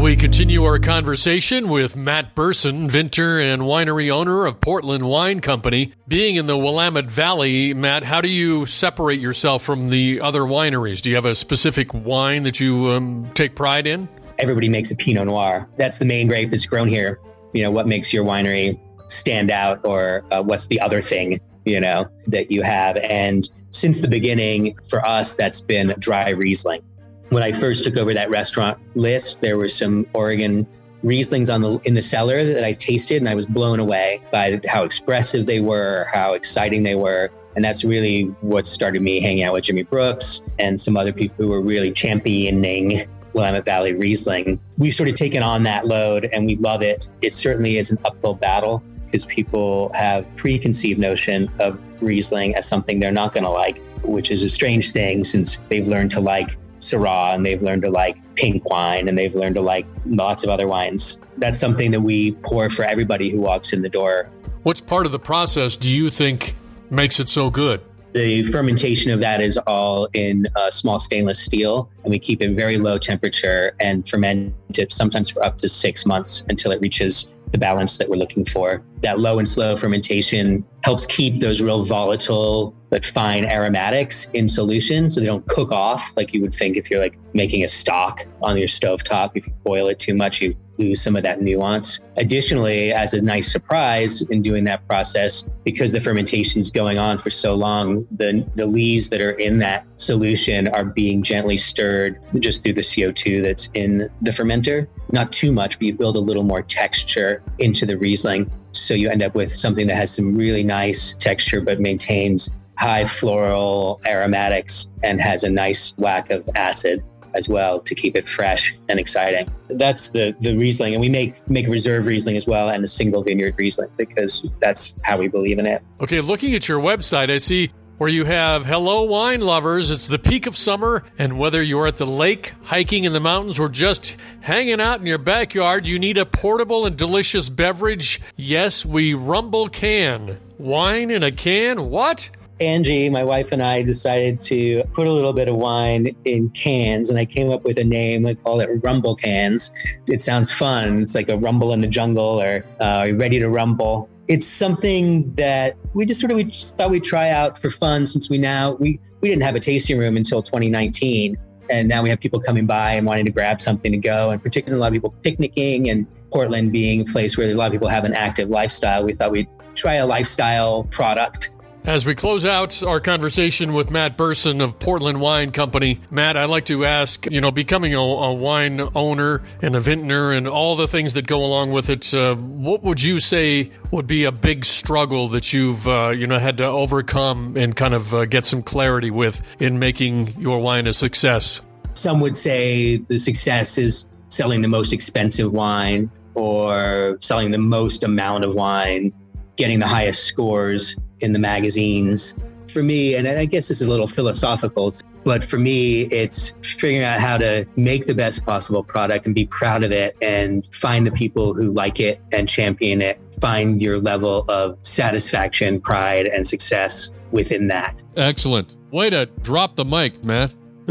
We continue our conversation with Matt Berson, vintner and winery owner of Portland Wine Company. Being in the Willamette Valley, Matt, how do you separate yourself from the other wineries? Do you have a specific wine that you um, take pride in? Everybody makes a Pinot Noir. That's the main grape that's grown here. You know, what makes your winery stand out, or uh, what's the other thing, you know, that you have? And since the beginning, for us, that's been dry Riesling when I first took over that restaurant list, there were some Oregon Rieslings on the in the cellar that I tasted, and I was blown away by how expressive they were, how exciting they were. And that's really what started me hanging out with Jimi Brooks and some other people who were really championing Willamette Valley Riesling. We've sort of taken on that load and we love it. It certainly is an uphill battle because people have preconceived notion of Riesling as something they're not going to like, which is a strange thing since they've learned to like Syrah and they've learned to like pink wine and they've learned to like lots of other wines. That's something that we pour for everybody who walks in the door. What's part of the process do you think makes it so good? The fermentation of that is all in uh, small stainless steel, and we keep it very low temperature and ferment it sometimes for up to six months until it reaches the balance that we're looking for. That low and slow fermentation helps keep those real volatile but fine aromatics in solution so they don't cook off like you would think if you're like making a stock on your stove top. If you boil it too much, you lose some of that nuance. Additionally, as a nice surprise in doing that process, because the fermentation is going on for so long, the, the lees that are in that solution are being gently stirred just through the CO2 that's in the fermenter. Not too much, but you build a little more texture into the Riesling. So you end up with something that has some really nice texture, but maintains high floral aromatics and has a nice whack of acid as well to keep it fresh and exciting. That's the the Riesling, and we make make reserve Riesling as well and a single vineyard Riesling because that's how we believe in it. Okay, looking at your website, I see where you have hello wine lovers. It's the peak of summer, and whether you're at the lake, hiking in the mountains, or just hanging out in your backyard, you need a portable and delicious beverage. Yes, we rumble can. Wine in a can? What? Angie, my wife and I decided to put a little bit of wine in cans, and I came up with a name. I call it Rumble Cans. It sounds fun. It's like a rumble in the jungle, or uh, are you ready to rumble. It's something that we just sort of we just thought we'd try out for fun, since we now we we didn't have a tasting room until 2019, and now we have people coming by and wanting to grab something to go, and particularly a lot of people picnicking and Portland being a place where a lot of people have an active lifestyle. We thought we'd try a lifestyle product as we close out our conversation with Matt Berson of Portland Wine Company, Matt, I'd like to ask, you know, becoming a, a wine owner and a vintner and all the things that go along with it, uh, what would you say would be a big struggle that you've, uh, you know, had to overcome and kind of uh, get some clarity with in making your wine a success? Some would say the success is selling the most expensive wine or selling the most amount of wine, getting the highest scores in the magazines. For me, and I guess this is a little philosophical, but for me, it's figuring out how to make the best possible product and be proud of it and find the people who like it and champion it. Find your level of satisfaction, pride, and success within that. Excellent. Way to drop the mic, Matt.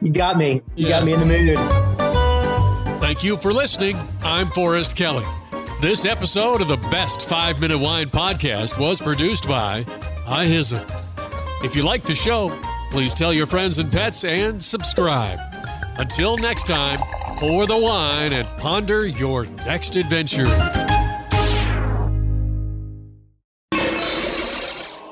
you got me. You yeah. got me in the mood. Thank you for listening. I'm Forrest Kelly. This episode of the Best 5 Minute Wine Podcast was produced by iHizzle. If you like the show, please tell your friends and pets and subscribe. Until next time, pour the wine and ponder your next adventure.